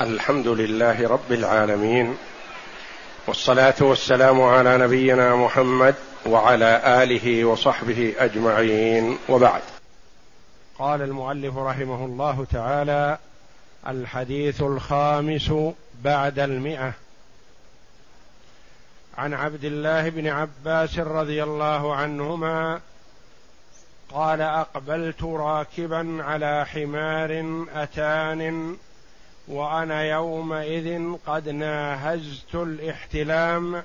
الحمد لله رب العالمين والصلاة والسلام على نبينا محمد وعلى آله وصحبه أجمعين وبعد. قال المؤلف رحمه الله تعالى الحديث الخامس بعد المئة. عن عبد الله بن عباس رضي الله عنهما قال أقبلت راكبا على حمار أتان وأنا يومئذ قد ناهزت الاحتلام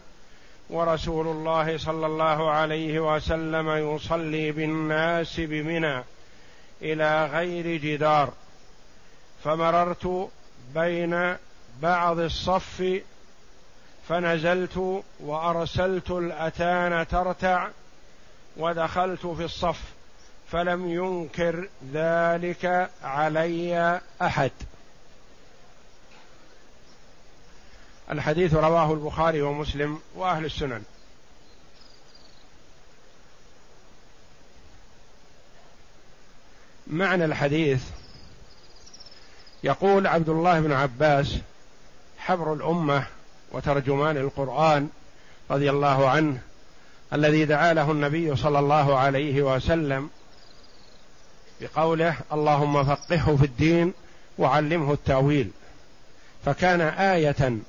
ورسول الله صلى الله عليه وسلم يصلي بالناس بمنى إلى غير جدار. فمررت بين بعض الصف فنزلت وأرسلت الأتان ترتع ودخلت في الصف فلم ينكر ذلك علي أحد. الحديث رواه البخاري ومسلم وأهل السنن. معنى الحديث يقول عبد الله بن عباس حبر الأمة وترجمان القرآن رضي الله عنه الذي دعا له النبي صلى الله عليه وسلم بقوله اللهم فقهه في الدين وعلمه التأويل. فكان آية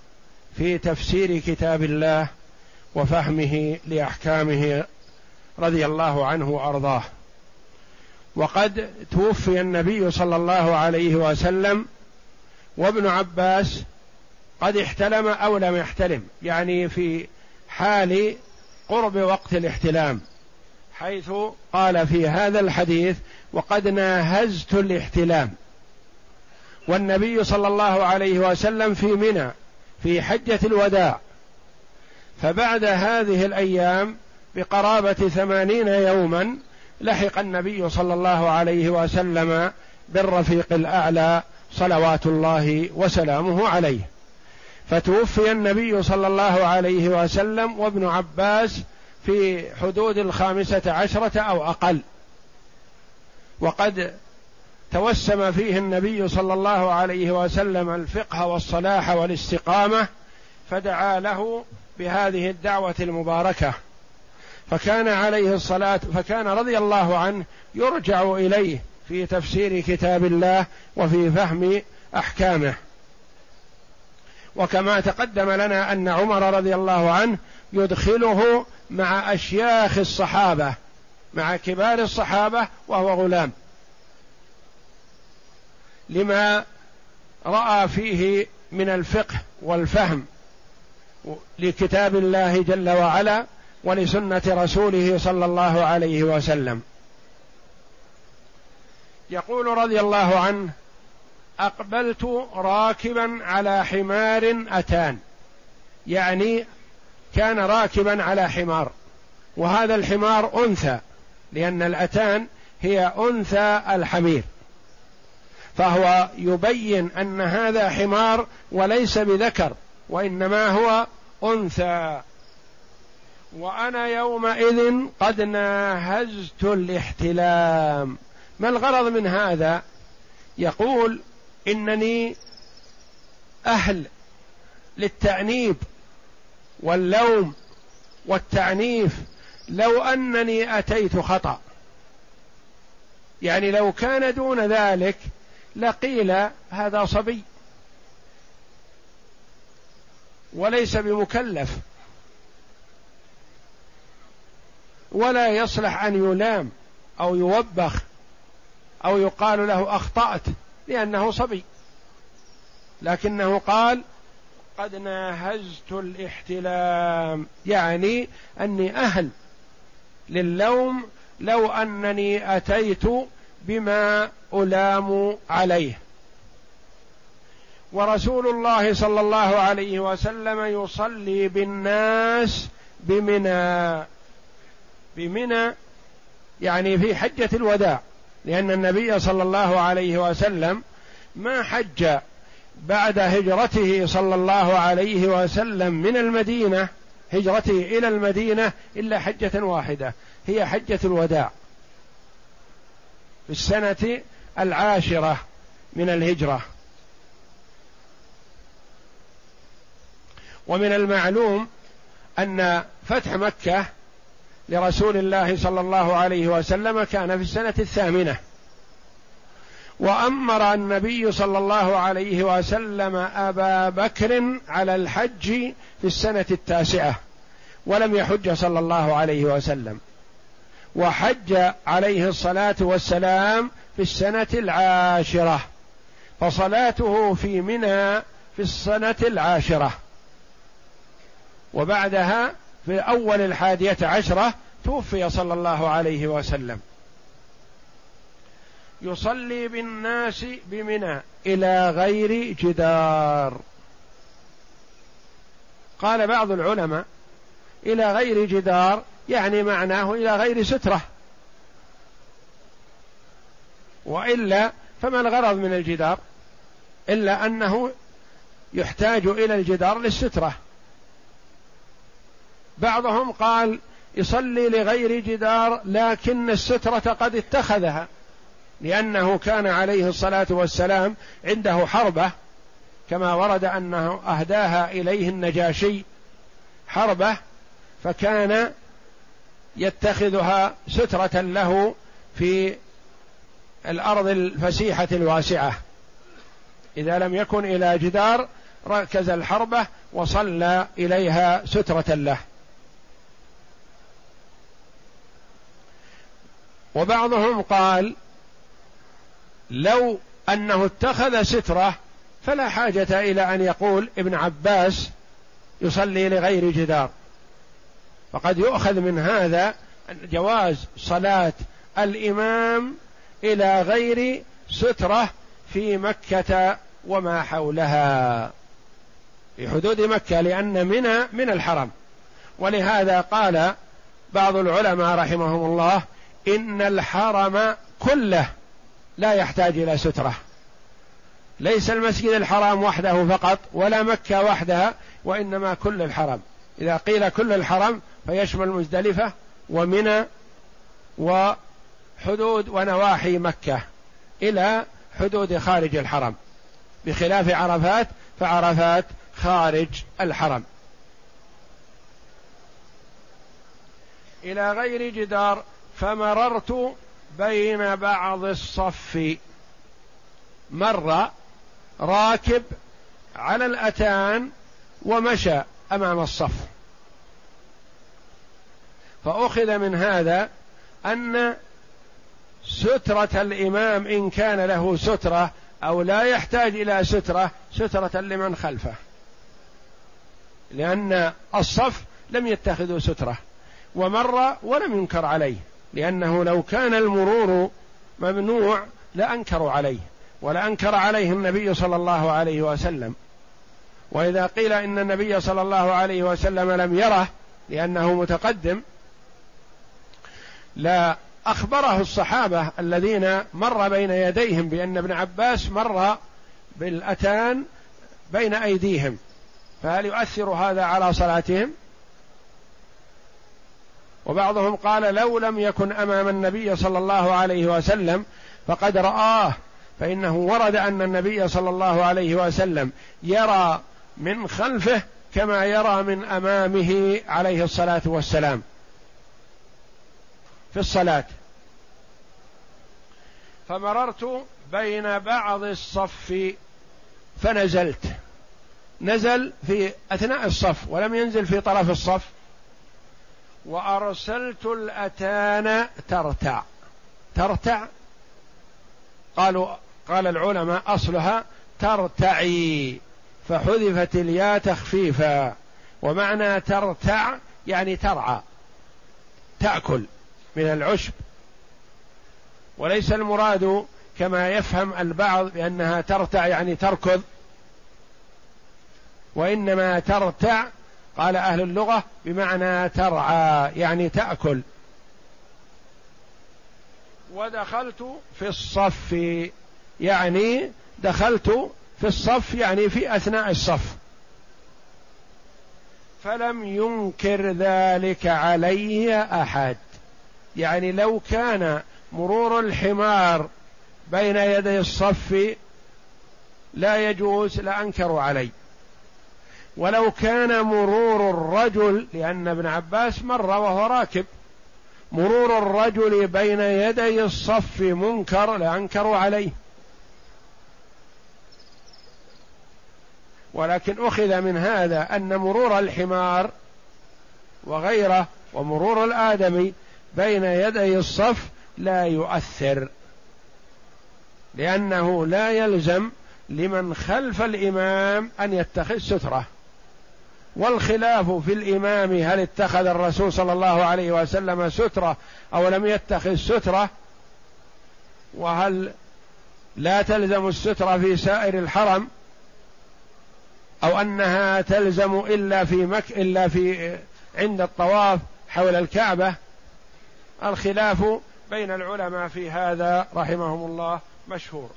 في تفسير كتاب الله وفهمه لأحكامه رضي الله عنه وأرضاه. وقد توفي النبي صلى الله عليه وسلم وابن عباس قد احتلم أو لم يحتلم يعني في حال قرب وقت الاحتلام حيث قال في هذا الحديث وقد ناهزت الاحتلام والنبي صلى الله عليه وسلم في منى في حجة الوداع. فبعد هذه الأيام بقرابة ثمانين يوما لحق النبي صلى الله عليه وسلم بالرفيق الأعلى صلوات الله وسلامه عليه. فتوفي النبي صلى الله عليه وسلم وابن عباس في حدود الخامسة عشرة أو أقل. وقد توسم فيه النبي صلى الله عليه وسلم الفقه والصلاح والاستقامة فدعا له بهذه الدعوة المباركة. فكان عليه الصلاة فكان رضي الله عنه يرجع إليه في تفسير كتاب الله وفي فهم أحكامه. وكما تقدم لنا أن عمر رضي الله عنه يدخله مع أشياخ الصحابة مع كبار الصحابة وهو غلام. لما رأى فيه من الفقه والفهم لكتاب الله جل وعلا ولسنة رسوله صلى الله عليه وسلم. يقول رضي الله عنه أقبلت راكبا على حمار أتان. يعني كان راكبا على حمار. وهذا الحمار أنثى لأن الأتان هي أنثى الحمير. فهو يبين أن هذا حمار وليس بذكر وإنما هو أنثى. وأنا يومئذ قد ناهزت الاحتلام. ما الغرض من هذا؟ يقول إنني أهل للتانيب واللوم والتعنيف لو أنني أتيت خطأ. يعني لو كان دون ذلك لقيل هذا صبي. وليس بمكلف. ولا يصلح أن يلام أو يوبخ أو يقال له أخطأت لأنه صبي. لكنه قال قد ناهزت الاحتلام. يعني أني أهل للوم لو أنني أتيت بما ألام عليه. ورسول الله صلى الله عليه وسلم يصلي بالناس بمنى. بمنى يعني في حجة الوداع. لأن النبي صلى الله عليه وسلم ما حج بعد هجرته صلى الله عليه وسلم من المدينة هجرته إلى المدينة إلا حجة واحدة هي حجة الوداع. في السنة العاشرة من الهجرة. ومن المعلوم أن فتح مكة لرسول الله صلى الله عليه وسلم كان في السنة الثامنة. وأمر النبي صلى الله عليه وسلم أبا بكر على الحج في السنة التاسعة ولم يحج صلى الله عليه وسلم. وحج عليه الصلاة والسلام في السنة العاشرة فصلاته في منى في السنة العاشرة. وبعدها في أول الحادية عشرة توفي صلى الله عليه وسلم. يصلي بالناس بمنى إلى غير جدار. قال بعض العلماء إلى غير جدار يعني معناه إلى غير سترة. وإلا فما الغرض من الجدار؟ إلا أنه يحتاج إلى الجدار للسترة. بعضهم قال يصلي لغير جدار لكن السترة قد اتخذها لأنه كان عليه الصلاة والسلام عنده حربة كما ورد أنه أهداها إليه النجاشي حربة فكان يتخذها سترة له في الأرض الفسيحة الواسعة. إذا لم يكن إلى جدار ركز الحربة وصلى إليها سترة له. وبعضهم قال لو أنه اتخذ سترة فلا حاجة إلى أن يقول ابن عباس يصلي لغير جدار. فقد يؤخذ من هذا جواز صلاة الإمام إلى غير سترة في مكة وما حولها. في حدود مكة لأن منى من الحرم. ولهذا قال بعض العلماء رحمهم الله إن الحرم كله لا يحتاج إلى سترة. ليس المسجد الحرام وحده فقط ولا مكة وحدها وإنما كل الحرم. إذا قيل كل الحرم فيشمل مزدلفة ومنى وحدود ونواحي مكة إلى حدود خارج الحرم. بخلاف عرفات فعرفات خارج الحرم. إلى غير جدار فمررت بين بعض الصف. مر راكب على الأتان ومشى أمام الصف. فأخذ من هذا أن سترة الإمام إن كان له سترة أو لا يحتاج إلى سترة سترة لمن خلفه. لأن الصف لم يتخذوا سترة ومر ولم ينكر عليه لأنه لو كان المرور ممنوع لأنكروا عليه ولأنكر عليه النبي صلى الله عليه وسلم. وإذا قيل إن النبي صلى الله عليه وسلم لم يره لأنه متقدم لا أخبره الصحابة الذين مر بين يديهم بأن ابن عباس مر بالأتان بين أيديهم فهل يؤثر هذا على صلاتهم؟ وبعضهم قال لو لم يكن أمام النبي صلى الله عليه وسلم فقد رآه فإنه ورد أن النبي صلى الله عليه وسلم يرى من خلفه كما يرى من أمامه عليه الصلاة والسلام في الصلاة. فمررت بين بعض الصف فنزلت. نزل في أثناء الصف ولم ينزل في طرف الصف. وأرسلت الأتان ترتع. ترتع؟ قالوا قال العلماء أصلها ترتعي. فحذفت الياء تخفيفا. ومعنى ترتع يعني ترعى. تأكل. من العشب. وليس المراد كما يفهم البعض بأنها ترتع يعني تركض. وإنما ترتع قال أهل اللغة بمعنى ترعى يعني تأكل. ودخلت في الصف يعني دخلت في الصف يعني في أثناء الصف. فلم ينكر ذلك علي أحد. يعني لو كان مرور الحمار بين يدي الصف لا يجوز لانكروا علي. ولو كان مرور الرجل لأن ابن عباس مر وهو راكب. مرور الرجل بين يدي الصف منكر لأنكروا عليه ولكن أخذ من هذا أن مرور الحمار وغيره ومرور الآدمي بين يدي الصف لا يؤثر لأنه لا يلزم لمن خلف الإمام أن يتخذ سترة. والخلاف في الإمام هل اتخذ الرسول صلى الله عليه وسلم سترة أو لم يتخذ سترة؟ وهل لا تلزم السترة في سائر الحرم؟ أو أنها تلزم إلا في مك إلا في عند الطواف حول الكعبة؟ الخلاف بين العلماء في هذا رحمهم الله مشهور.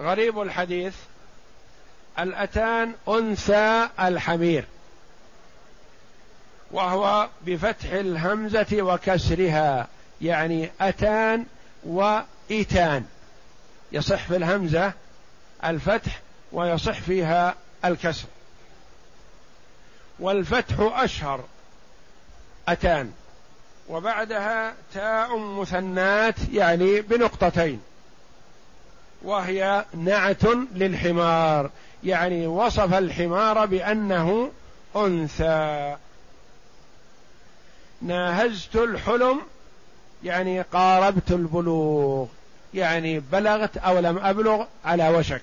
غريب الحديث الأتان أنثى الحمير وهو بفتح الهمزة وكسرها يعني أتان وإيتان. يصح في الهمزة الفتح ويصح فيها الكسر. والفتح أشهر. أتان. وبعدها تاء مثنات يعني بنقطتين. وهي نعت للحمار. يعني وصف الحمار بأنه أنثى. ناهزت الحلم يعني قاربت البلوغ. يعني بلغت أو لم أبلغ على وشك.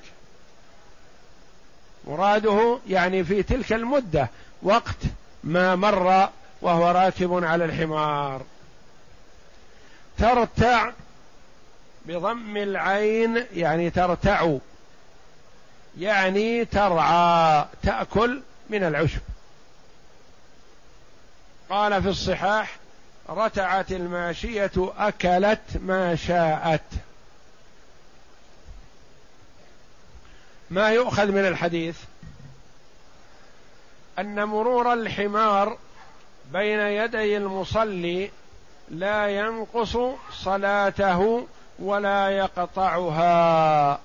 مراده يعني في تلك المدة وقت ما مر وهو راكب على الحمار. ترتع بضم العين يعني ترتع يعني ترعى تأكل من العشب. قال في الصحاح رتعت الماشية أكلت ما شاءت. ما يؤخذ من الحديث أن مرور الحمار بين يدي المصلي لا ينقص صلاته ولا يقطعها.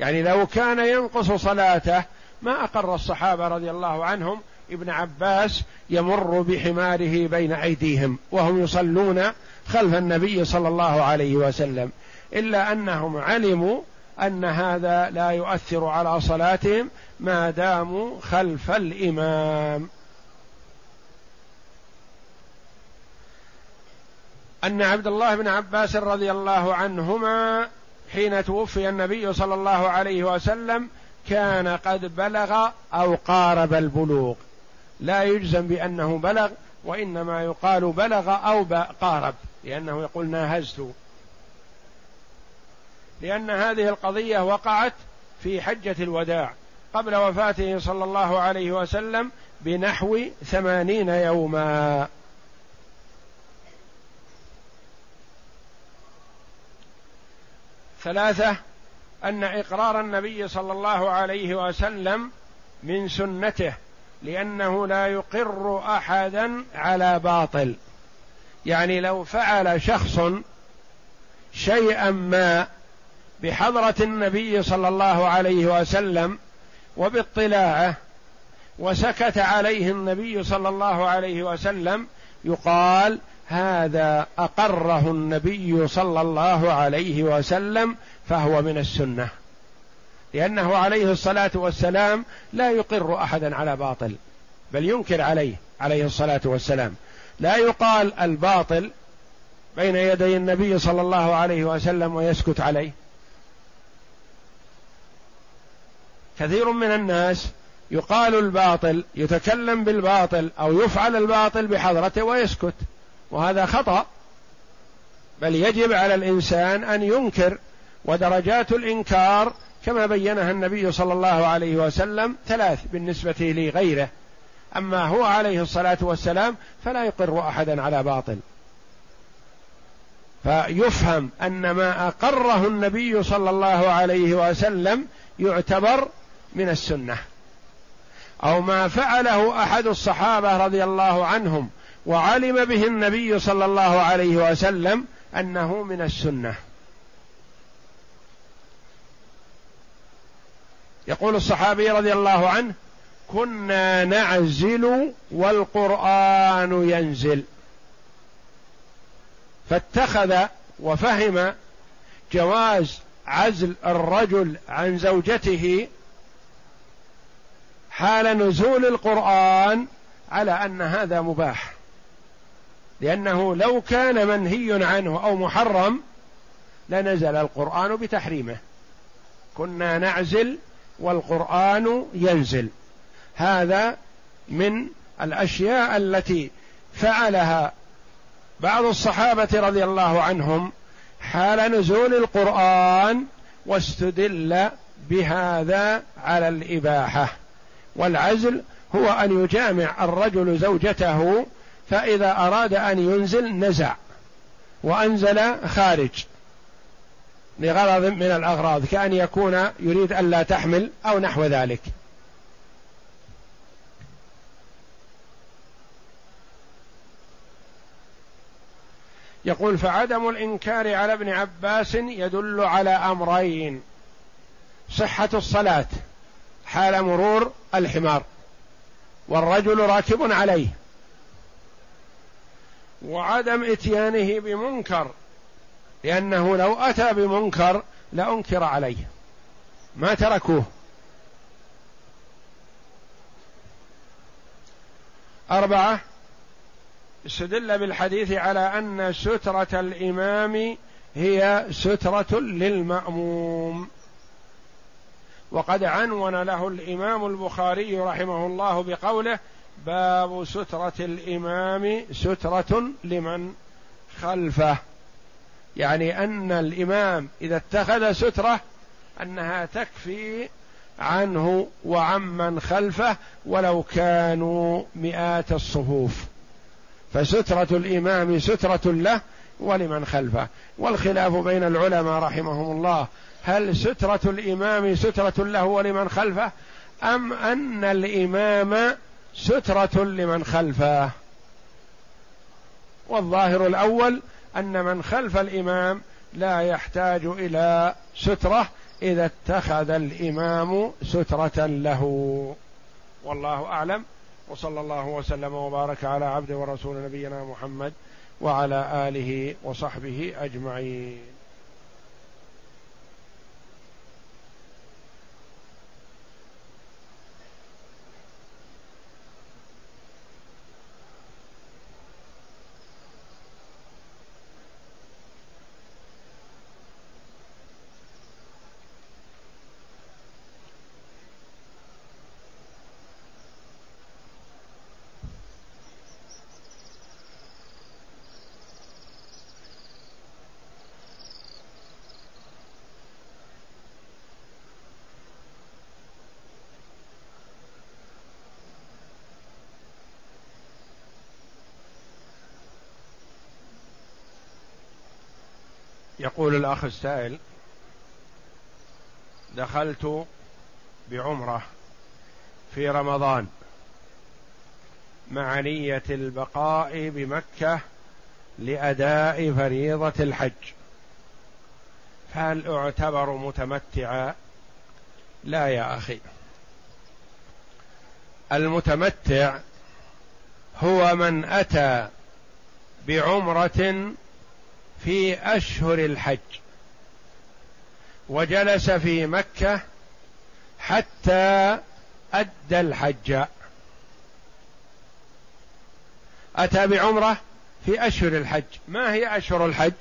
يعني لو كان ينقص صلاته ما أقر الصحابة رضي الله عنهم ابن عباس يمر بحماره بين أيديهم وهم يصلون خلف النبي صلى الله عليه وسلم إلا أنهم علموا أن هذا لا يؤثر على صلاتهم ما داموا خلف الإمام. أن عبد الله بن عباس رضي الله عنهما حين توفي النبي صلى الله عليه وسلم كان قد بلغ أو قارب البلوغ. لا يجزم بأنه بلغ وإنما يقال بلغ أو قارب لأنه يقول ناهزت. لأن هذه القضية وقعت في حجة الوداع قبل وفاته صلى الله عليه وسلم بنحو ثمانين يوما. ثلاثة أن إقرار النبي صلى الله عليه وسلم من سنته لأنه لا يقر أحدا على باطل. يعني لو فعل شخص شيئا ما بحضرة النبي صلى الله عليه وسلم وباطلاعه وسكت عليه النبي صلى الله عليه وسلم يقال هذا أقره النبي صلى الله عليه وسلم فهو من السنة. لأنه عليه الصلاة والسلام لا يقر أحدا على باطل بل ينكر عليه عليه الصلاة والسلام. لا يقال الباطل بين يدي النبي صلى الله عليه وسلم ويسكت عليه. كثير من الناس يقال الباطل يتكلم بالباطل أو يفعل الباطل بحضرته ويسكت وهذا خطأ. بل يجب على الإنسان أن ينكر ودرجات الإنكار كما بينها النبي صلى الله عليه وسلم ثلاث بالنسبة لغيره. أما هو عليه الصلاة والسلام فلا يقر أحدا على باطل. فيفهم أن ما أقره النبي صلى الله عليه وسلم يعتبر من السنة. أو ما فعله أحد الصحابة رضي الله عنهم وعلم به النبي صلى الله عليه وسلم أنه من السنة. يقول الصحابي رضي الله عنه كنا نعزل والقرآن ينزل. فاتخذ وفهم جواز عزل الرجل عن زوجته حال نزول القرآن على أن هذا مباح. لأنه لو كان منهي عنه أو محرم لنزل القرآن بتحريمه. كنا نعزل والقرآن ينزل. هذا من الأشياء التي فعلها بعض الصحابة رضي الله عنهم حال نزول القرآن واستدل بهذا على الإباحة. والعزل هو أن يجامع الرجل زوجته فإذا أراد أن ينزل نزع وأنزل خارج لغرض من الأغراض كأن يكون يريد الا تحمل أو نحو ذلك. يقول فعدم الإنكار على ابن عباس يدل على أمرين صحة الصلاة حال مرور الحمار والرجل راكب عليه وعدم إتيانه بمنكر لأنه لو أتى بمنكر لأنكر عليه ما تركوه. أربعة استدل بالحديث على أن سترة الإمام هي سترة للمأموم. وقد عنون له الإمام البخاري رحمه الله بقوله باب سترة الإمام سترة لمن خلفه. يعني أن الإمام إذا اتخذ سترة أنها تكفي عنه وعمن خلفه ولو كانوا مئات الصفوف. فسترة الإمام سترة له ولمن خلفه. والخلاف بين العلماء رحمهم الله هل سترة الإمام سترة له ولمن خلفه؟ أم أن الإمام سترة لمن خلفه؟ والظاهر الأول أن من خلف الإمام لا يحتاج إلى سترة إذا اتخذ الإمام سترة له. والله أعلم. وصلى الله وسلم وبارك على عبد ورسول نبينا محمد وعلى آله وصحبه أجمعين. يقول الأخ السائل دخلت بعمرة في رمضان مع نية البقاء بمكة لأداء فريضة الحج فهل أعتبر متمتعا؟ لا يا أخي المتمتع هو من أتى بعمرة في أشهر الحج. وجلس في مكة حتى أدى الحج. أتى بعمرة في أشهر الحج. ما هي أشهر الحج؟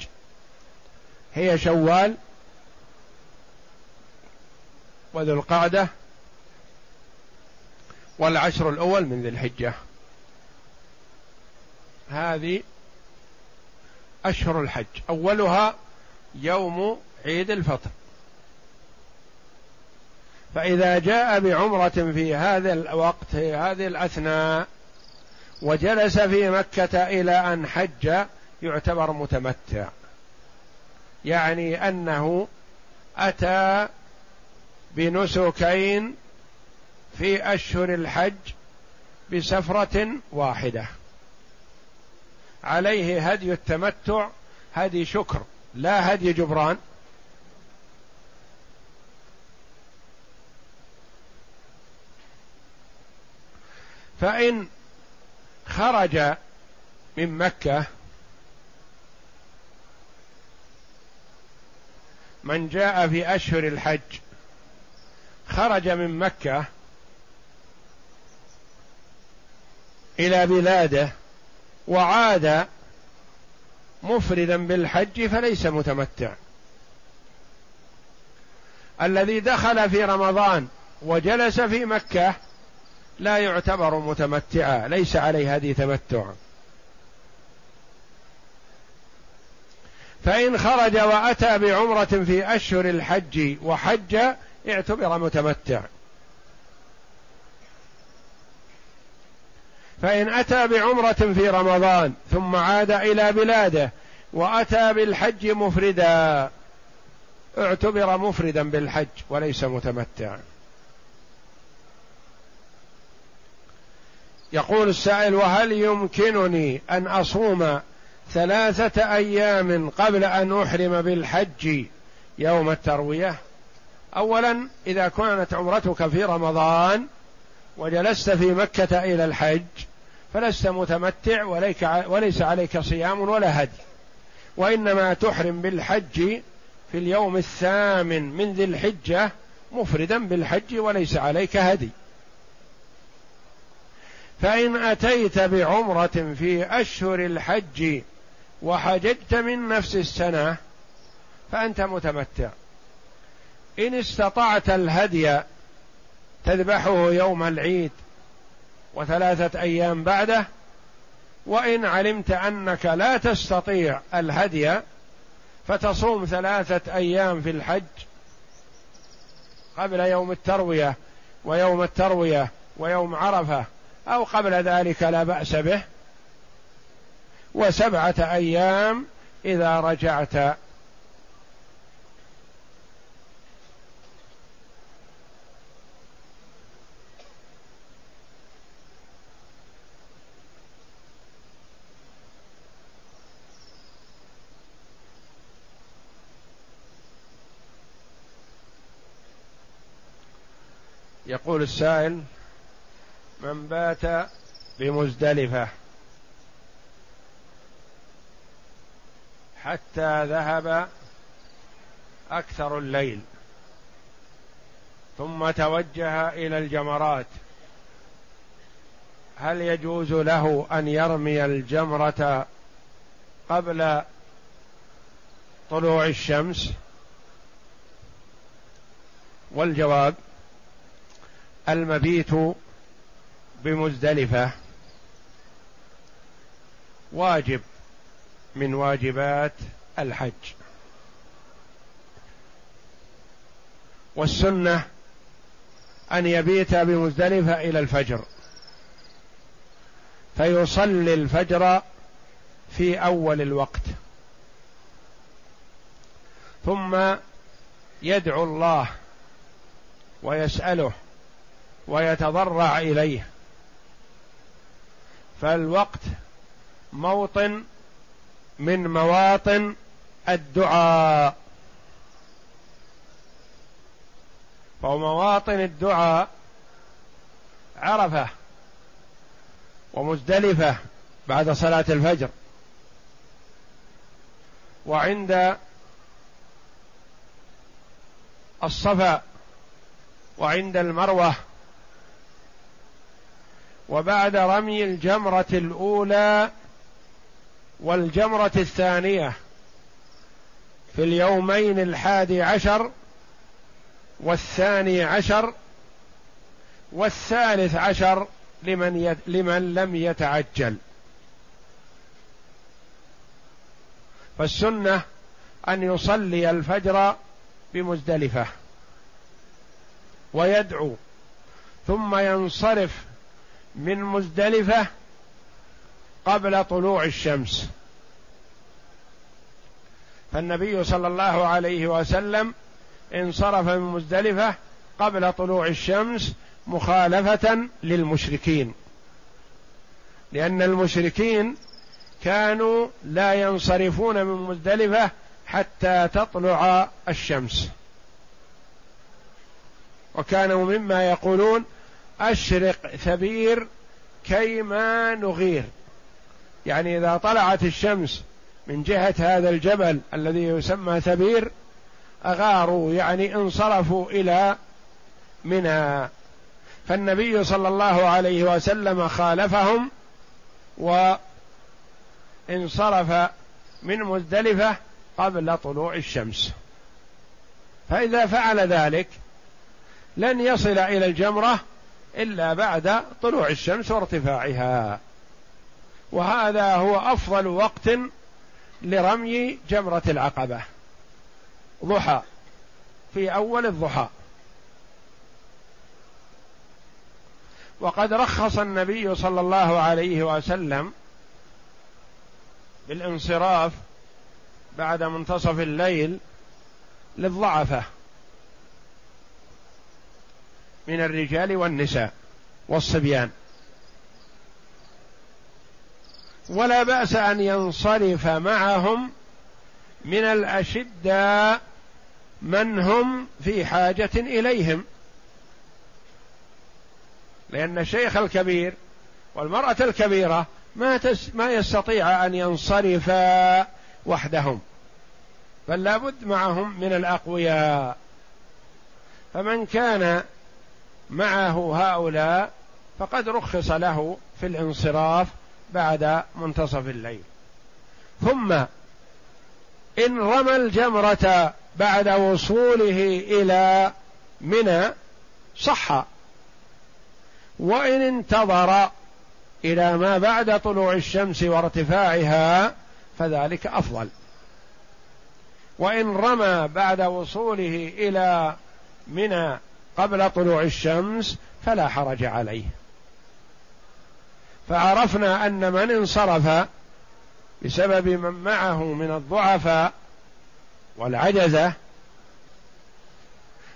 هي شوال وذو القعده والعشر الأول من ذي الحجة. هذه أشهر الحج. أولها يوم عيد الفطر. فإذا جاء بعمرة في هذا الوقت في هذه الأثناء وجلس في مكة إلى أن حج يعتبر متمتع. يعني أنه أتى بنسكين في أشهر الحج بسفرة واحدة. عليه هدي التمتع هدي شكر لا هدي جبران. فإن خرج من مكة من جاء في أشهر الحج خرج من مكة إلى بلاده وعاد مفردا بالحج فليس متمتع. الذي دخل في رمضان وجلس في مكة لا يعتبر متمتعا ليس عليه هذه تمتع. فإن خرج وأتى بعمرة في أشهر الحج وحج اعتبر متمتع. فإن أتى بعمرة في رمضان ثم عاد إلى بلاده وأتى بالحج مفردا اعتبر مفردا بالحج وليس متمتعا. يقول السائل وهل يمكنني أن أصوم ثلاثة أيام قبل أن أحرم بالحج يوم التروية؟ اولا إذا كانت عمرتك في رمضان وجلست في مكة إلى الحج فلست متمتع وليس عليك صيام ولا هدي. وإنما تحرم بالحج في اليوم الثامن من ذي الحجة مفردا بالحج وليس عليك هدي. فإن أتيت بعمرة في أشهر الحج وحججت من نفس السنة فأنت متمتع. إن استطعت الهدي تذبحه يوم العيد وثلاثة أيام بعده وإن علمت أنك لا تستطيع الهدي فتصوم ثلاثة أيام في الحج قبل يوم التروية ويوم التروية ويوم عرفة أو قبل ذلك لا بأس به. وسبعة أيام إذا رجعت يقول السائل من بات بمزدلفة حتى ذهب أكثر الليل ثم توجه إلى الجمرات هل يجوز له أن يرمي الجمرة قبل طلوع الشمس؟ والجواب المبيت بمزدلفة. واجب من واجبات الحج. والسنة أن يبيت بمزدلفة إلى الفجر. فيصلي الفجر في أول الوقت. ثم يدعو الله ويسأله ويتضرع إليه. فالوقت موطن من مواطن الدعاء. فمواطن الدعاء عرفة ومزدلفة بعد صلاة الفجر. وعند الصفا وعند المروة وبعد رمي الجمرة الأولى والجمرة الثانية في اليومين الحادي عشر والثاني عشر والثالث عشر لمن يد لمن لم يتعجل. فالسنة أن يصلي الفجر بمزدلفة ويدعو ثم ينصرف من مزدلفة قبل طلوع الشمس. فالنبي صلى الله عليه وسلم انصرف من مزدلفة قبل طلوع الشمس مخالفة للمشركين. لأن المشركين كانوا لا ينصرفون من مزدلفة حتى تطلع الشمس. وكانوا مما يقولون أشرق ثبير كيما نغير. يعني إذا طلعت الشمس من جهة هذا الجبل الذي يسمى ثبير أغاروا يعني انصرفوا إلى منى. فالنبي صلى الله عليه وسلم خالفهم وانصرف من مزدلفة قبل طلوع الشمس. فإذا فعل ذلك لن يصل إلى الجمرة إلا بعد طلوع الشمس وارتفاعها. وهذا هو أفضل وقت لرمي جمرة العقبة. ضحى. في أول الضحى. وقد رخص النبي صلى الله عليه وسلم بالانصراف بعد منتصف الليل للضعفة. من الرجال والنساء والصبيان. ولا بأس أن ينصرف معهم من الاشداء من هم في حاجة إليهم. لأن الشيخ الكبير والمرأة الكبيرة ما تس ما يستطيع أن ينصرفا وحدهم. بل لابد معهم من الأقوياء. فمن كان معه هؤلاء فقد رخص له في الانصراف بعد منتصف الليل. ثم إن رمى الجمرة بعد وصوله إلى منى صح. وإن انتظر إلى ما بعد طلوع الشمس وارتفاعها فذلك أفضل. وإن رمى بعد وصوله إلى منى قبل طلوع الشمس فلا حرج عليه. فعرفنا أن من انصرف بسبب من معه من الضعفاء والعجزة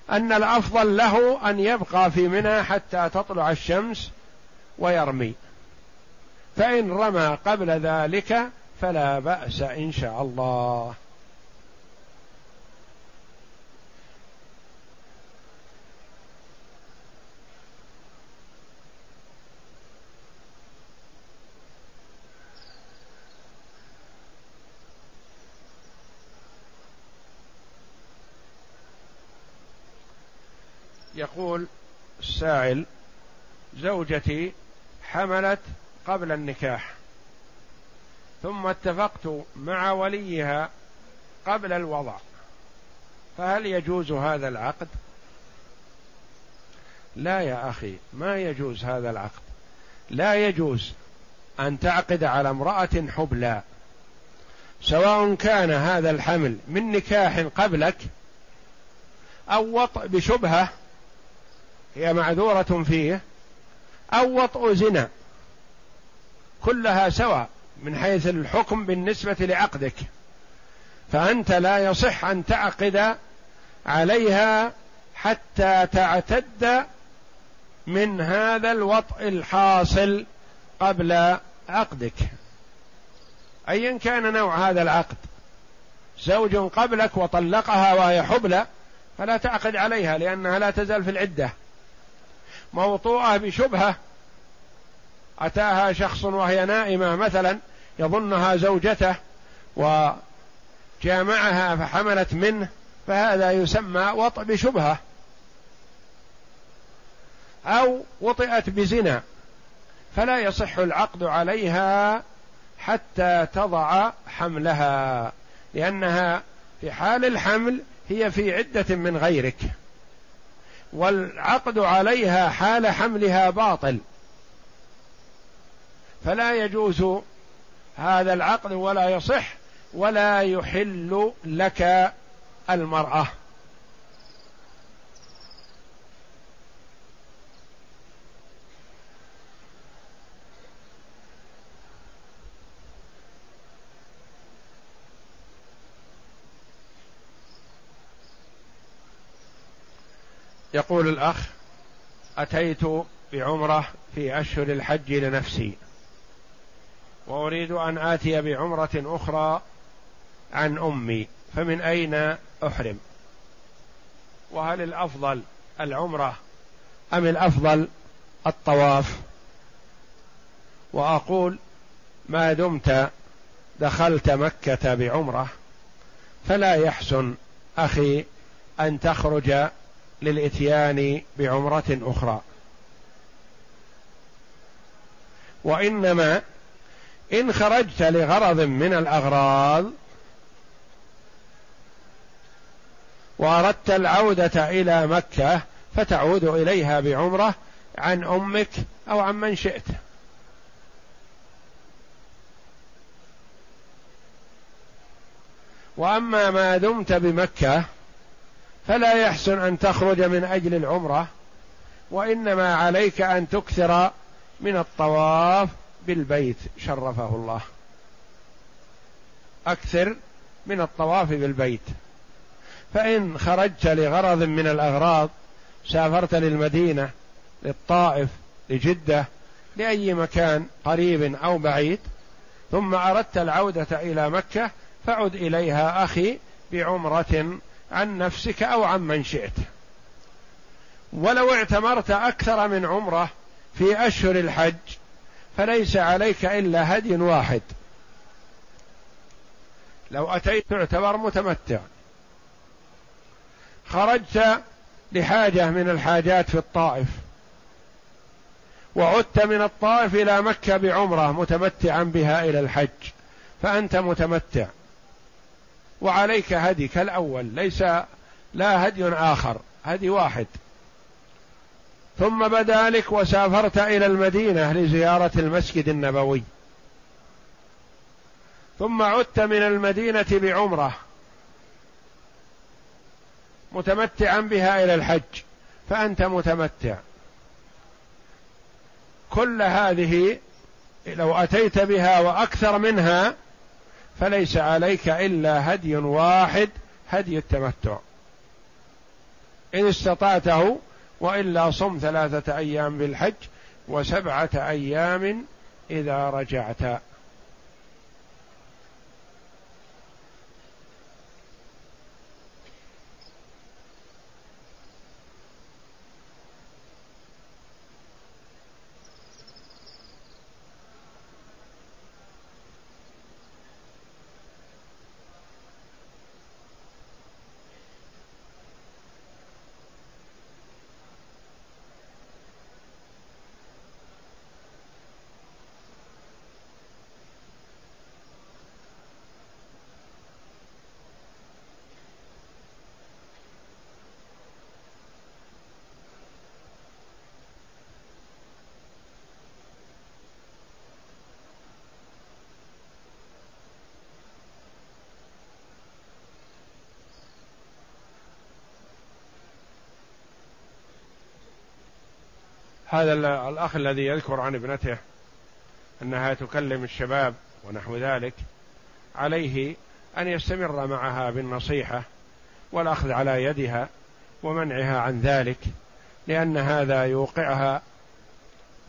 أن الأفضل له أن يبقى في منى حتى تطلع الشمس ويرمي. فإن رمى قبل ذلك فلا بأس إن شاء الله. يقول السائل زوجتي حملت قبل النكاح ثم اتفقت مع وليها قبل الوضع فهل يجوز هذا العقد؟ لا يا أخي ما يجوز هذا العقد. لا يجوز أن تعقد على امرأة حبلى سواء كان هذا الحمل من نكاح قبلك أو وطء بشبهة هي معذورة فيه أو وطء زنا كلها سواء من حيث الحكم بالنسبة لعقدك. فأنت لا يصح أن تعقد عليها حتى تعتد من هذا الوطء الحاصل قبل عقدك. ايا كان نوع هذا العقد. زوج قبلك وطلقها وهي حبلى فلا تعقد عليها لأنها لا تزال في العدة. موطوءة بشبهة. أتاها شخص وهي نائمة مثلا يظنها زوجته وجامعها فحملت منه فهذا يسمى وطء بشبهة. أو وطئت بزنا فلا يصح العقد عليها حتى تضع حملها لأنها في حال الحمل هي في عدة من غيرك. والعقد عليها حال حملها باطل. فلا يجوز هذا العقد ولا يصح ولا يحل لك المرأة. يقول الأخ أتيت بعمرة في أشهر الحج لنفسي وأريد أن آتي بعمرة أخرى عن أمي فمن أين أحرم؟ وهل الأفضل العمرة أم الأفضل الطواف؟ وأقول ما دمت دخلت مكة بعمرة فلا يحسن أخي أن تخرج للإتيان بعمرة أخرى. وإنما إن خرجت لغرض من الأغراض وأردت العودة إلى مكة فتعود إليها بعمرة عن أمك أو عن من شئت. وأما ما دمت بمكة فلا يحسن أن تخرج من أجل العمرة وإنما عليك أن تكثر من الطواف بالبيت شرفه الله. أكثر من الطواف بالبيت. فإن خرجت لغرض من الأغراض سافرت للمدينة للطائف لجدة لأي مكان قريب أو بعيد ثم أردت العودة إلى مكة فعد إليها أخي بعمرة عن نفسك أو عن من شئت. ولو اعتمرت أكثر من عمرة في أشهر الحج فليس عليك إلا هدي واحد. لو أتيت تعتبر متمتع. خرجت لحاجة من الحاجات في الطائف. وعدت من الطائف إلى مكة بعمرة متمتعا بها إلى الحج فأنت متمتع. وعليك هدي كالاول ليس لا هدي آخر هدي واحد. ثم بدا لك وسافرت إلى المدينة لزيارة المسجد النبوي. ثم عدت من المدينة بعمره متمتعا بها إلى الحج. فأنت متمتع. كل هذه لو أتيت بها وأكثر منها فليس عليك إلا هدي واحد هدي التمتع. إن استطعته وإلا صم ثلاثة أيام بالحج وسبعة أيام إذا رجعت. هذا الأخ الذي يذكر عن ابنته أنها تكلم الشباب ونحو ذلك عليه أن يستمر معها بالنصيحة والأخذ على يدها ومنعها عن ذلك لأن هذا يوقعها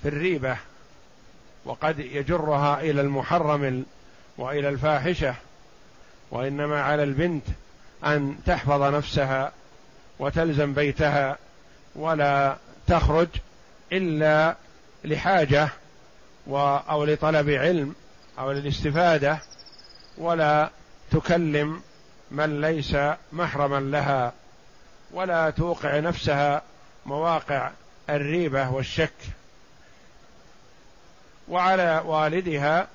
في الريبة وقد يجرها إلى المحرم وإلى الفاحشة وإنما على البنت أن تحفظ نفسها وتلزم بيتها ولا تخرج إلا لحاجة أو لطلب علم أو للاستفادة ولا تكلم من ليس محرما لها ولا توقع نفسها مواقع الريبة والشك. وعلى والدها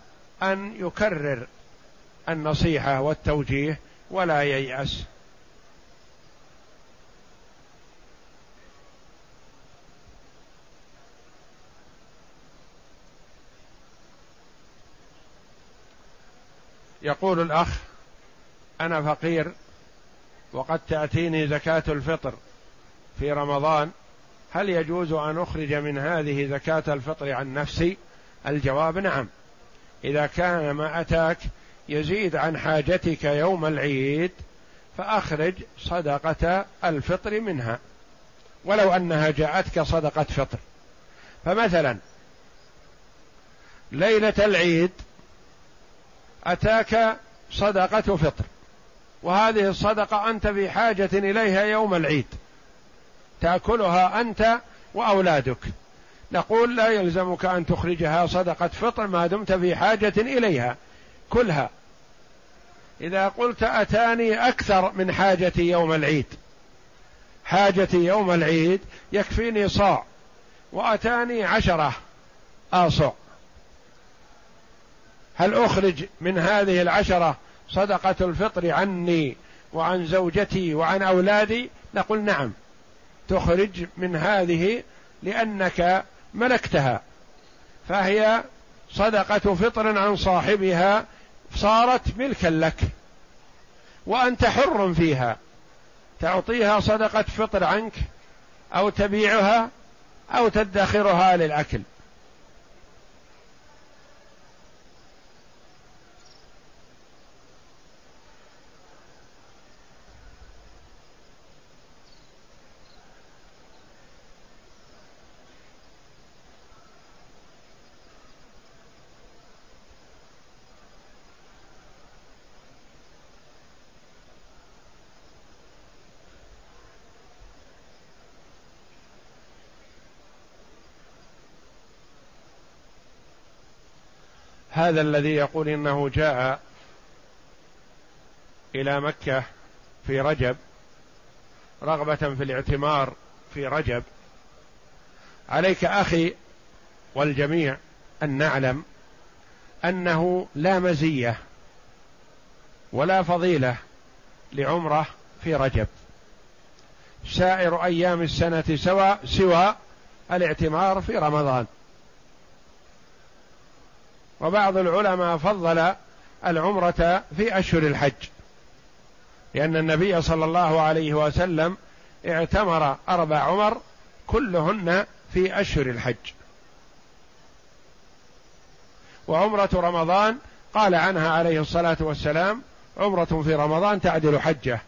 أن يكرر النصيحة والتوجيه ولا ييأس. يقول الأخ أنا فقير وقد تأتيني زكاة الفطر في رمضان هل يجوز أن أخرج من هذه زكاة الفطر عن نفسي؟ الجواب نعم. إذا كان ما أتاك يزيد عن حاجتك يوم العيد فأخرج صدقة الفطر منها. ولو أنها جاءتك صدقة فطر. فمثلا ليلة العيد أتاك صدقة فطر. وهذه الصدقة أنت في حاجة إليها يوم العيد. تأكلها أنت وأولادك. نقول لا يلزمك أن تخرجها صدقة فطر ما دمت في حاجة إليها. كلها. إذا قلت أتاني أكثر من حاجتي يوم العيد. حاجتي يوم العيد يكفيني صاع. وأتاني عشرة آصع هل أخرج من هذه العشرة صدقة الفطر عني وعن زوجتي وعن أولادي؟ نقول نعم. تخرج من هذه لأنك ملكتها. فهي صدقة فطر عن صاحبها صارت ملكا لك وأنت حر فيها. تعطيها صدقة فطر عنك أو تبيعها أو تدخرها للأكل. هذا الذي يقول إنه جاء إلى مكة في رجب رغبة في الاعتمار في رجب. عليك أخي والجميع أن نعلم أنه لا مزية ولا فضيلة لعمرة في رجب. سائر أيام السنة سواء سوى الاعتمار في رمضان. وبعض العلماء فضل العمرة في أشهر الحج. لأن النبي صلى الله عليه وسلم اعتمر أربع عمر كلهن في أشهر الحج. وعمرة رمضان قال عنها عليه الصلاة والسلام عمرة في رمضان تعدل حجة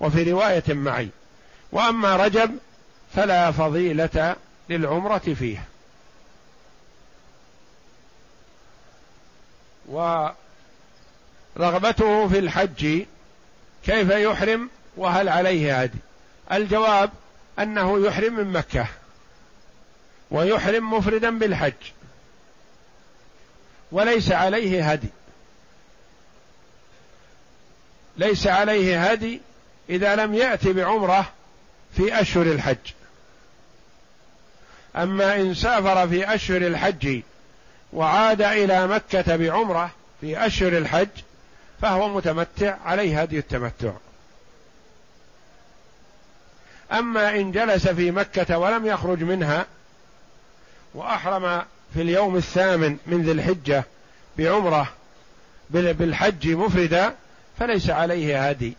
وفي رواية معي. وأما رجب فلا فضيلة للعمرة فيه ورغبته في الحج كيف يحرم وهل عليه هدي الجواب أنه يحرم من مكة ويحرم مفردا بالحج وليس عليه هدي. ليس عليه هدي إذا لم يأتي بعمرة في أشهر الحج. أما إن سافر في أشهر الحج وعاد إلى مكة بعمرة في أشهر الحج فهو متمتع عليه هدي التمتع. أما إن جلس في مكة ولم يخرج منها وأحرم في اليوم الثامن من ذي الحجة بعمرة بالحج مفردا فليس عليه هدي.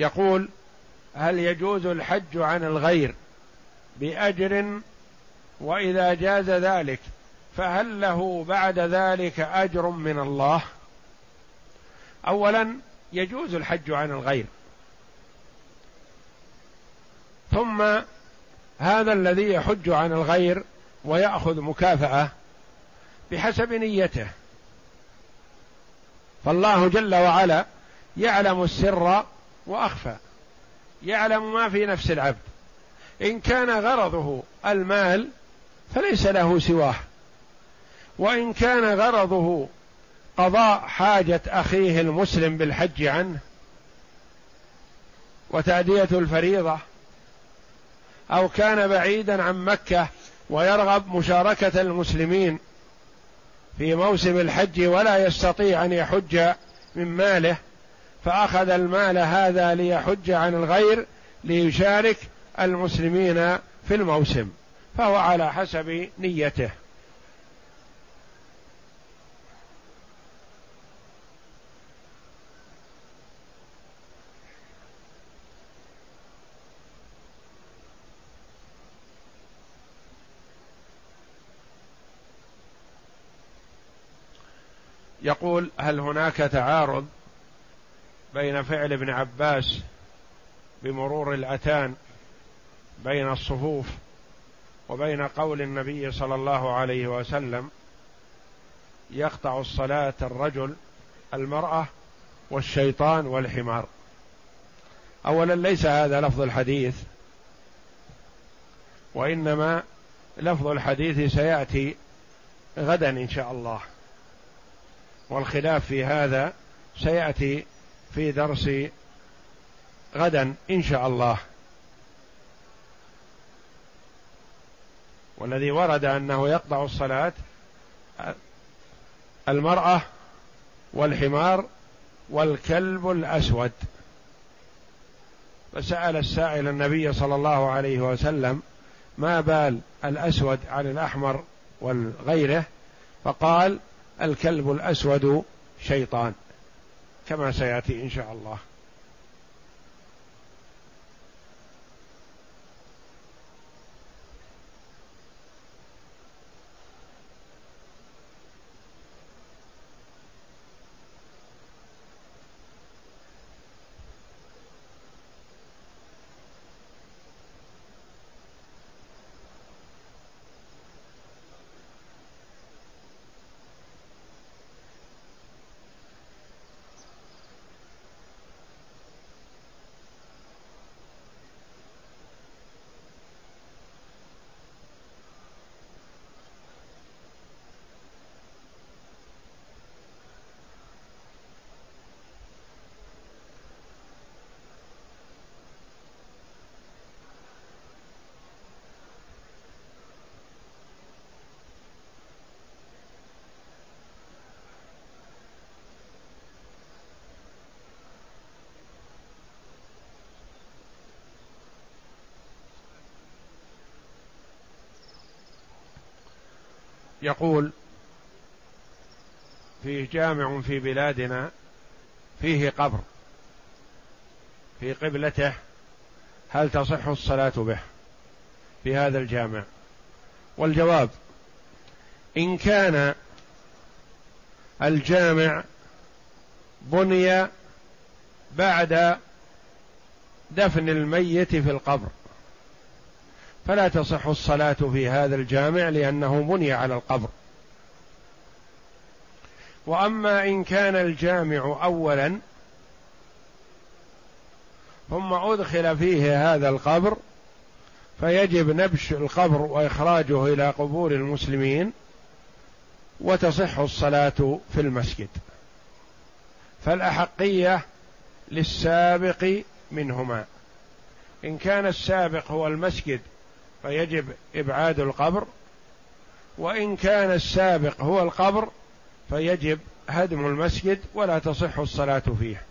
يقول هل يجوز الحج عن الغير بأجر وإذا جاز ذلك فهل له بعد ذلك أجر من الله؟ اولا يجوز الحج عن الغير. ثم هذا الذي يحج عن الغير ويأخذ مكافأة بحسب نيته. فالله جل وعلا يعلم السر وأخفى. يعلم ما في نفس العبد. إن كان غرضه المال فليس له سواه. وإن كان غرضه قضاء حاجة أخيه المسلم بالحج عنه وتأدية الفريضة أو كان بعيدا عن مكة ويرغب مشاركة المسلمين في موسم الحج ولا يستطيع أن يحج من ماله فأخذ المال هذا ليحج عن الغير ليشارك المسلمين في الموسم فهو على حسب نيته. يقول هل هناك تعارض بين فعل ابن عباس بمرور الأتان بين الصفوف وبين قول النبي صلى الله عليه وسلم يقطع الصلاة الرجل المرأة والشيطان والحمار. اولا ليس هذا لفظ الحديث وإنما لفظ الحديث سيأتي غدا إن شاء الله والخلاف في هذا سيأتي في درس غدا إن شاء الله. والذي ورد أنه يقطع الصلاة المرأة والحمار والكلب الأسود. فسأل السائل النبي صلى الله عليه وسلم ما بال الأسود عن الأحمر وغيره فقال الكلب الأسود شيطان. كما سيأتي إن شاء الله. يقول فيه جامع في بلادنا فيه قبر في قبلته هل تصح الصلاة به في هذا الجامع؟ والجواب إن كان الجامع بني بعد دفن الميت في القبر فلا تصح الصلاة في هذا الجامع لأنه بني على القبر. وأما إن كان الجامع اولا ثم أدخل فيه هذا القبر فيجب نبش القبر وإخراجه إلى قبور المسلمين وتصح الصلاة في المسجد. فالأحقية للسابق منهما. إن كان السابق هو المسجد فيجب إبعاد القبر وإن كان السابق هو القبر فيجب هدم المسجد ولا تصح الصلاة فيه.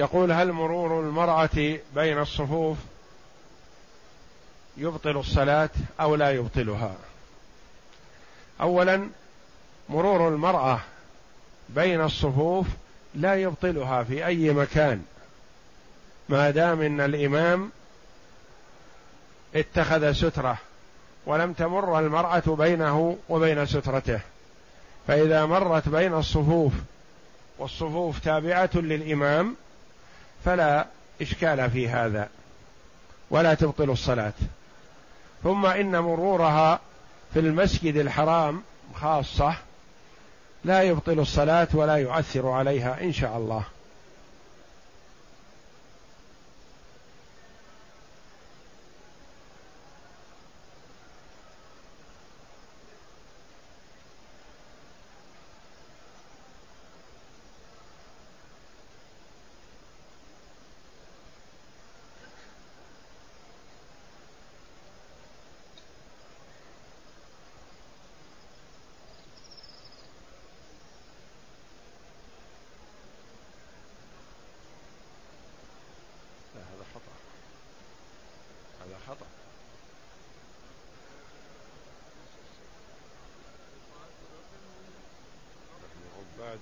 يقول هل مرور المرأة بين الصفوف يبطل الصلاة أو لا يبطلها؟ أولا مرور المرأة بين الصفوف لا يبطلها في أي مكان ما دام إن الإمام اتخذ سترة ولم تمر المرأة بينه وبين سترته. فإذا مرت بين الصفوف والصفوف تابعة للإمام فلا إشكال في هذا ولا تبطل الصلاة. ثم إن مرورها في المسجد الحرام خاصة لا يبطل الصلاة ولا يؤثر عليها إن شاء الله.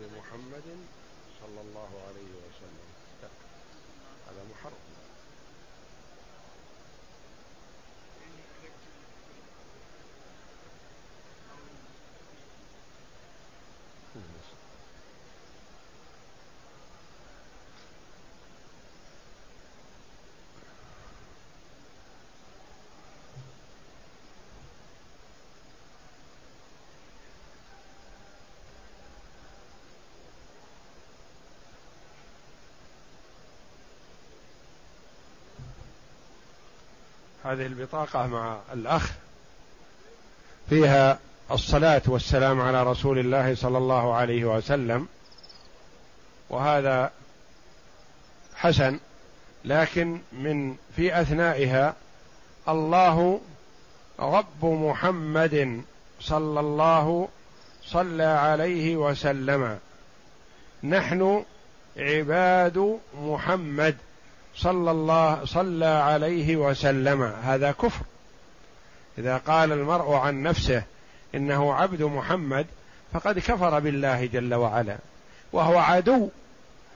محمد صلى الله عليه وسلم. هذا محرم. هذه البطاقة مع الأخ. فيها الصلاة والسلام على رسول الله صلى الله عليه وسلم. وهذا حسن لكن من في أثنائها الله رب محمد صلى الله صلى عليه وسلم. نحن عباد محمد. صلى الله صلى عليه وسلم. هذا كفر. إذا قال المرء عن نفسه إنه عبد محمد فقد كفر بالله جل وعلا. وهو عدو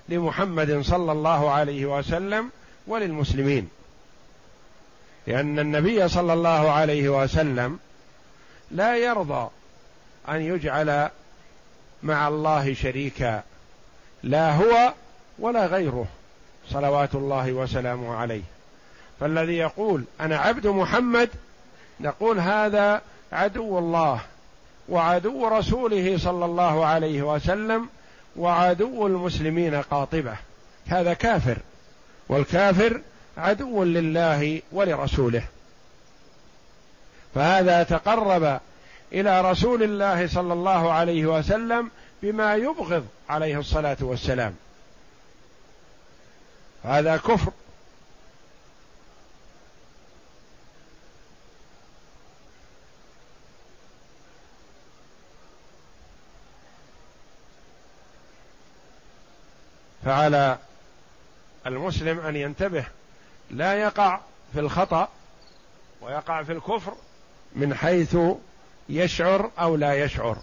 لمحمد صلى الله عليه وسلم وللمسلمين. لأن النبي صلى الله عليه وسلم لا يرضى أن يجعل مع الله شريكا لا هو ولا غيره. صلوات الله وسلامه عليه. فالذي يقول أنا عبد محمد نقول هذا عدو الله وعدو رسوله صلى الله عليه وسلم وعدو المسلمين قاطبة. هذا كافر والكافر عدو لله ولرسوله. فهذا تقرب إلى رسول الله صلى الله عليه وسلم بما يبغض عليه الصلاة والسلام. هذا كفر. فعلى المسلم أن ينتبه لا يقع في الخطأ ويقع في الكفر من حيث يشعر أو لا يشعر.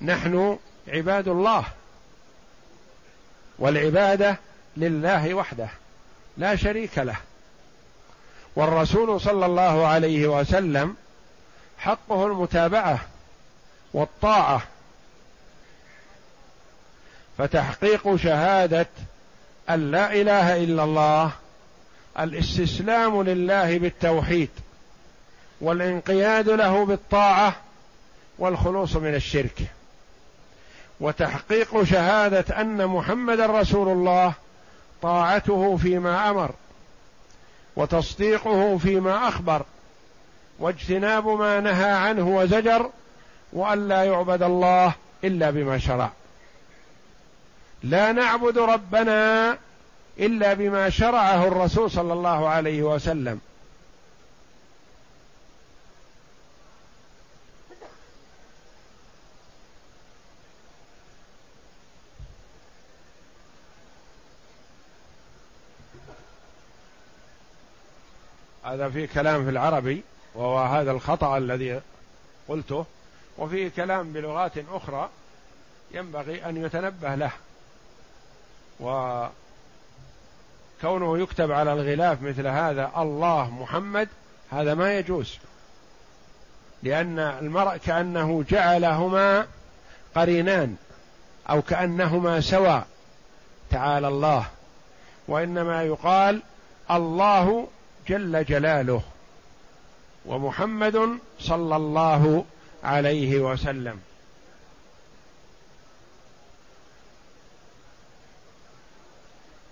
نحن عباد الله والعبادة لله وحده لا شريك له. والرسول صلى الله عليه وسلم حقه المتابعة والطاعة. فتحقيق شهادة أن لا إله إلا الله الاستسلام لله بالتوحيد والانقياد له بالطاعة والخلوص من الشرك. وتحقيق شهادة أن محمدا رسول الله طاعته فيما أمر وتصديقه فيما أخبر واجتناب ما نهى عنه وزجر وأن لا يعبد الله إلا بما شرع. لا نعبد ربنا إلا بما شرعه الرسول صلى الله عليه وسلم. هذا في كلام في العربي وهو هذا الخطأ الذي قلته وفيه كلام بلغات أخرى ينبغي أن يتنبه له. وكونه يكتب على الغلاف مثل هذا الله محمد هذا ما يجوز. لأن المرء كأنه جعلهما قرينان أو كأنهما سواء تعالى الله. وإنما يقال الله جل جلاله. ومحمد صلى الله عليه وسلم.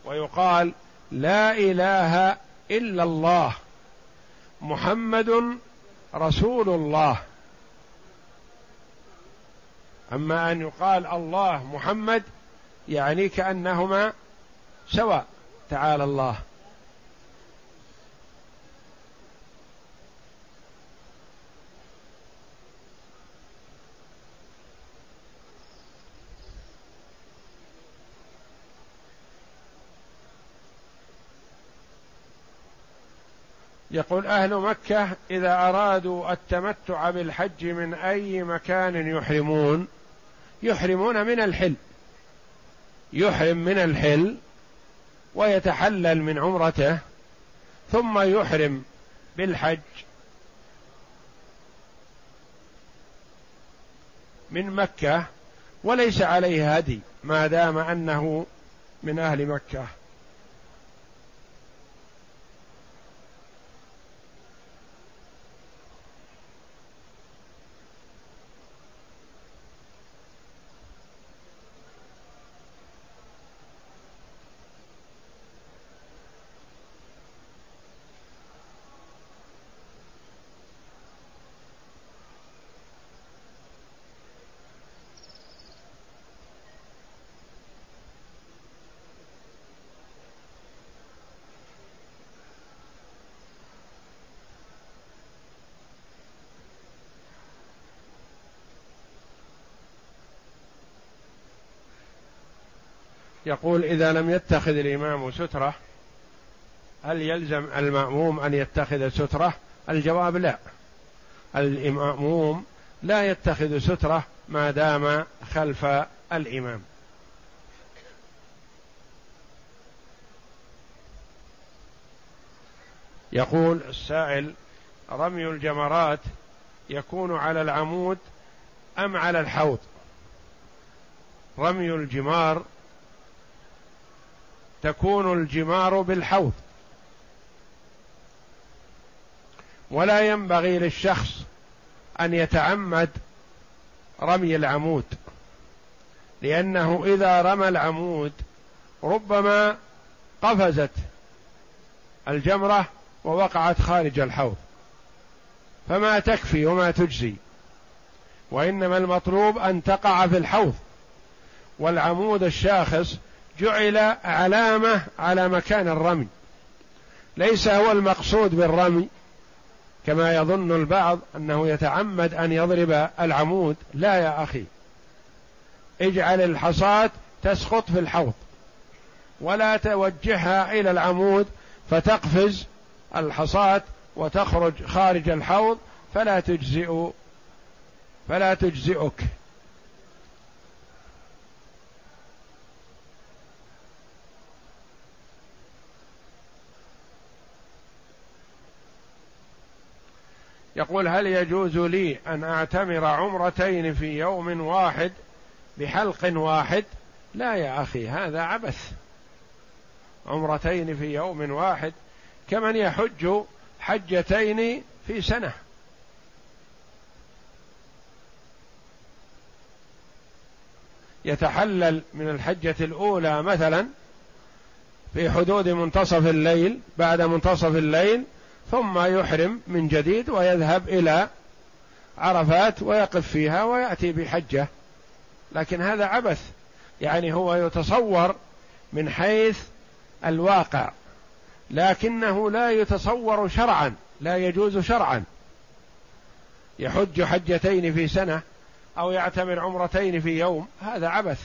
ويقال لا إله إلا الله. محمد رسول الله. أما أن يقال الله محمد يعني كأنهما سواء. تعالى الله. يقول أهل مكة إذا أرادوا التمتع بالحج من أي مكان يحرمون يحرمون من الحل يحرم من الحل ويتحلل من عمرته ثم يحرم بالحج من مكة وليس عليه هدي ما دام أنه من أهل مكة. يقول إذا لم يتخذ الإمام سترة هل يلزم المأموم أن يتخذ سترة؟ الجواب لا. المأموم لا يتخذ سترة ما دام خلف الإمام. يقول السائل رمي الجمرات يكون على العمود أم على الحوض؟ رمي الجمار تكون الجمار بالحوض. ولا ينبغي للشخص أن يتعمد رمي العمود لأنه إذا رمى العمود ربما قفزت الجمرة ووقعت خارج الحوض. فما تكفي وما تجزي وإنما المطلوب أن تقع في الحوض. والعمود الشاخص جعل علامة على مكان الرمي. ليس هو المقصود بالرمي كما يظن البعض أنه يتعمد أن يضرب العمود. لا يا أخي. اجعل الحصاة تسقط في الحوض ولا توجهها إلى العمود فتقفز الحصاة وتخرج خارج الحوض فلا تجزئ فلا تجزئك. يقول هل يجوز لي أن أعتمر عمرتين في يوم واحد بحلق واحد؟ لا يا أخي هذا عبث. عمرتين في يوم واحد كمن يحج حجتين في سنة. يتحلل من الحجة الأولى مثلا في حدود منتصف الليل بعد منتصف الليل ثم يحرم من جديد ويذهب إلى عرفات ويقف فيها ويأتي بحجة. لكن هذا عبث. يعني هو يتصور من حيث الواقع. لكنه لا يتصور شرعا لا يجوز شرعا. يحج حجتين في سنة أو يعتمر عمرتين في يوم. هذا عبث.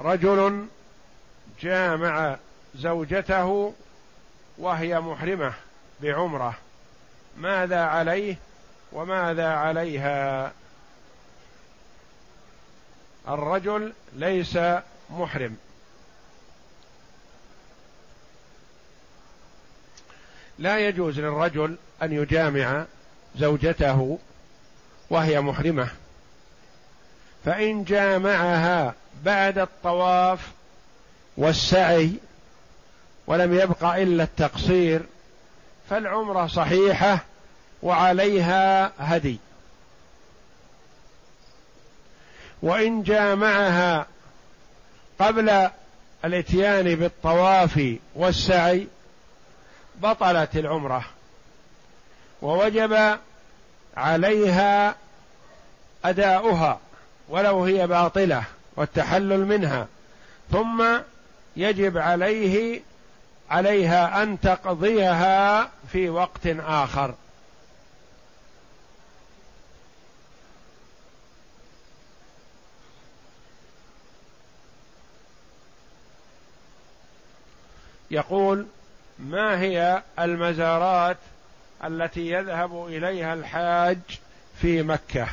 رجل جامع زوجته وهي محرمة بعمرة. ماذا عليه وماذا عليها؟ الرجل ليس محرم. لا يجوز للرجل أن يجامع زوجته وهي محرمة. فإن جامعها بعد الطواف والسعي ولم يبق إلا التقصير فالعمرة صحيحة وعليها هدي. وإن جامعها قبل الإتيان بالطواف والسعي بطلت العمرة ووجب عليها أداؤها. ولو هي باطلة والتحلل منها. ثم يجب عليه عليها أن تقضيها في وقت آخر. يقول ما هي المزارات التي يذهب إليها الحاج في مكة؟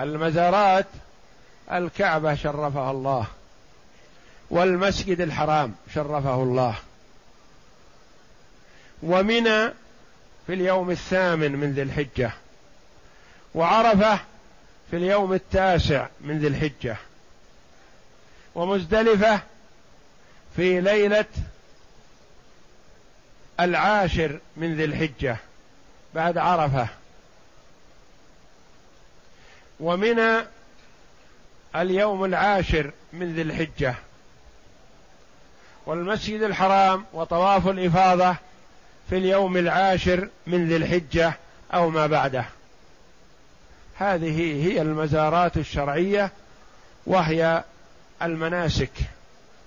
المزارات الكعبة شرفها الله والمسجد الحرام شرفه الله. ومنى في اليوم الثامن من ذي الحجة وعرفة في اليوم التاسع من ذي الحجة ومزدلفة في ليلة العاشر من ذي الحجة بعد عرفة. ومنى اليوم العاشر من ذي الحجة. والمسجد الحرام وطواف الإفاضة في اليوم العاشر من ذي الحجة أو ما بعده. هذه هي المزارات الشرعية وهي المناسك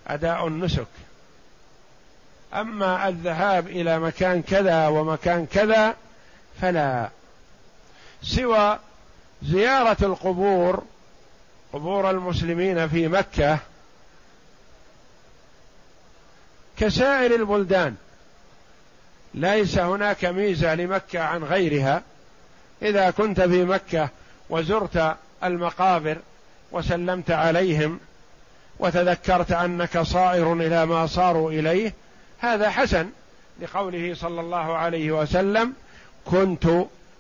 أداء النسك. أما الذهاب إلى مكان كذا ومكان كذا فلا سوى زيارة القبور قبور المسلمين في مكة كسائر البلدان. ليس هناك ميزة لمكة عن غيرها. إذا كنت في مكة وزرت المقابر وسلمت عليهم وتذكرت أنك صائر إلى ما صاروا إليه هذا حسن لقوله صلى الله عليه وسلم كنت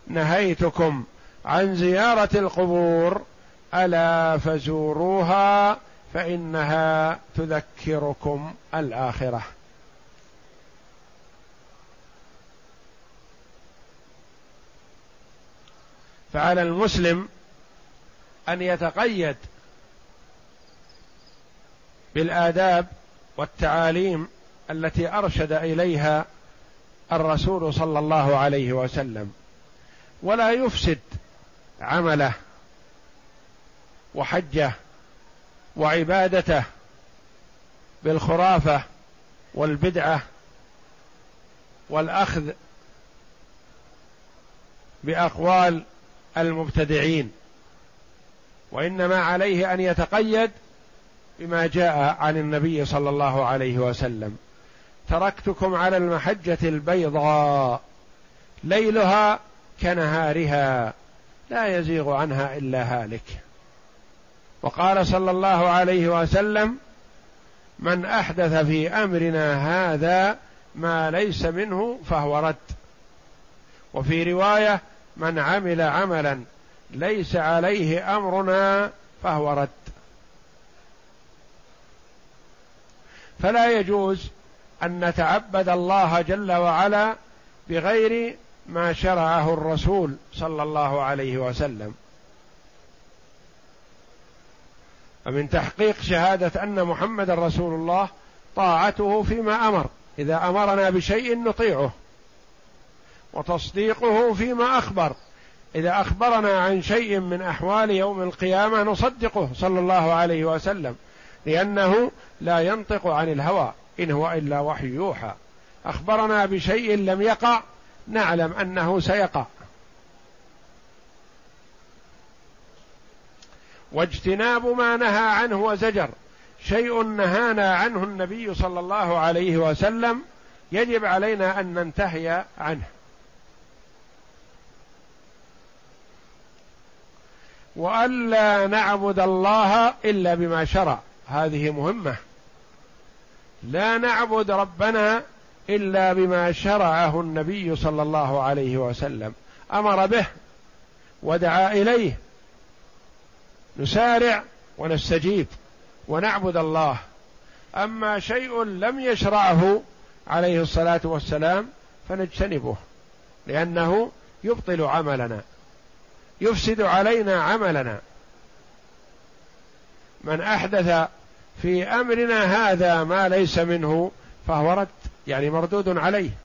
نهيتكم عن زيارة القبور ألا فزوروها فإنها تذكركم الآخرة. فعلى المسلم أن يتقيد بالآداب والتعاليم التي أرشد إليها الرسول صلى الله عليه وسلم. ولا يفسد عمله وحجه وعبادته بالخرافة والبدعة والأخذ بأقوال المبتدعين. وإنما عليه أن يتقيد بما جاء عن النبي صلى الله عليه وسلم. تركتكم على المحجة البيضاء ليلها كنهارها. لا يزيغ عنها إلا هالك. وقال صلى الله عليه وسلم من أحدث في أمرنا هذا ما ليس منه فهو رد. وفي رواية من عمل عملا ليس عليه أمرنا فهو رد. فلا يجوز أن نتعبد الله جل وعلا بغير ما شرعه الرسول صلى الله عليه وسلم. فمن تحقيق شهادة أن محمد رسول الله طاعته فيما أمر. إذا أمرنا بشيء نطيعه. وتصديقه فيما أخبر. إذا أخبرنا عن شيء من أحوال يوم القيامة نصدقه صلى الله عليه وسلم. لأنه لا ينطق عن الهوى. إن هو إلا وحي يوحى. أخبرنا بشيء لم يقع نعلم أنه سيقع. واجتناب ما نهى عنه وزجر. شيء نهانا عنه النبي صلى الله عليه وسلم يجب علينا أن ننتهي عنه. وألا نعبد الله إلا بما شرع. هذه مهمة. لا نعبد ربنا إلا بما شرعه النبي صلى الله عليه وسلم. أمر به ودعا إليه. نسارع ونستجيب ونعبد الله. أما شيء لم يشرعه عليه الصلاة والسلام فنجتنبه لأنه يبطل عملنا يفسد علينا عملنا. من أحدث في أمرنا هذا ما ليس منه فهو رد. يعني مردود عليه.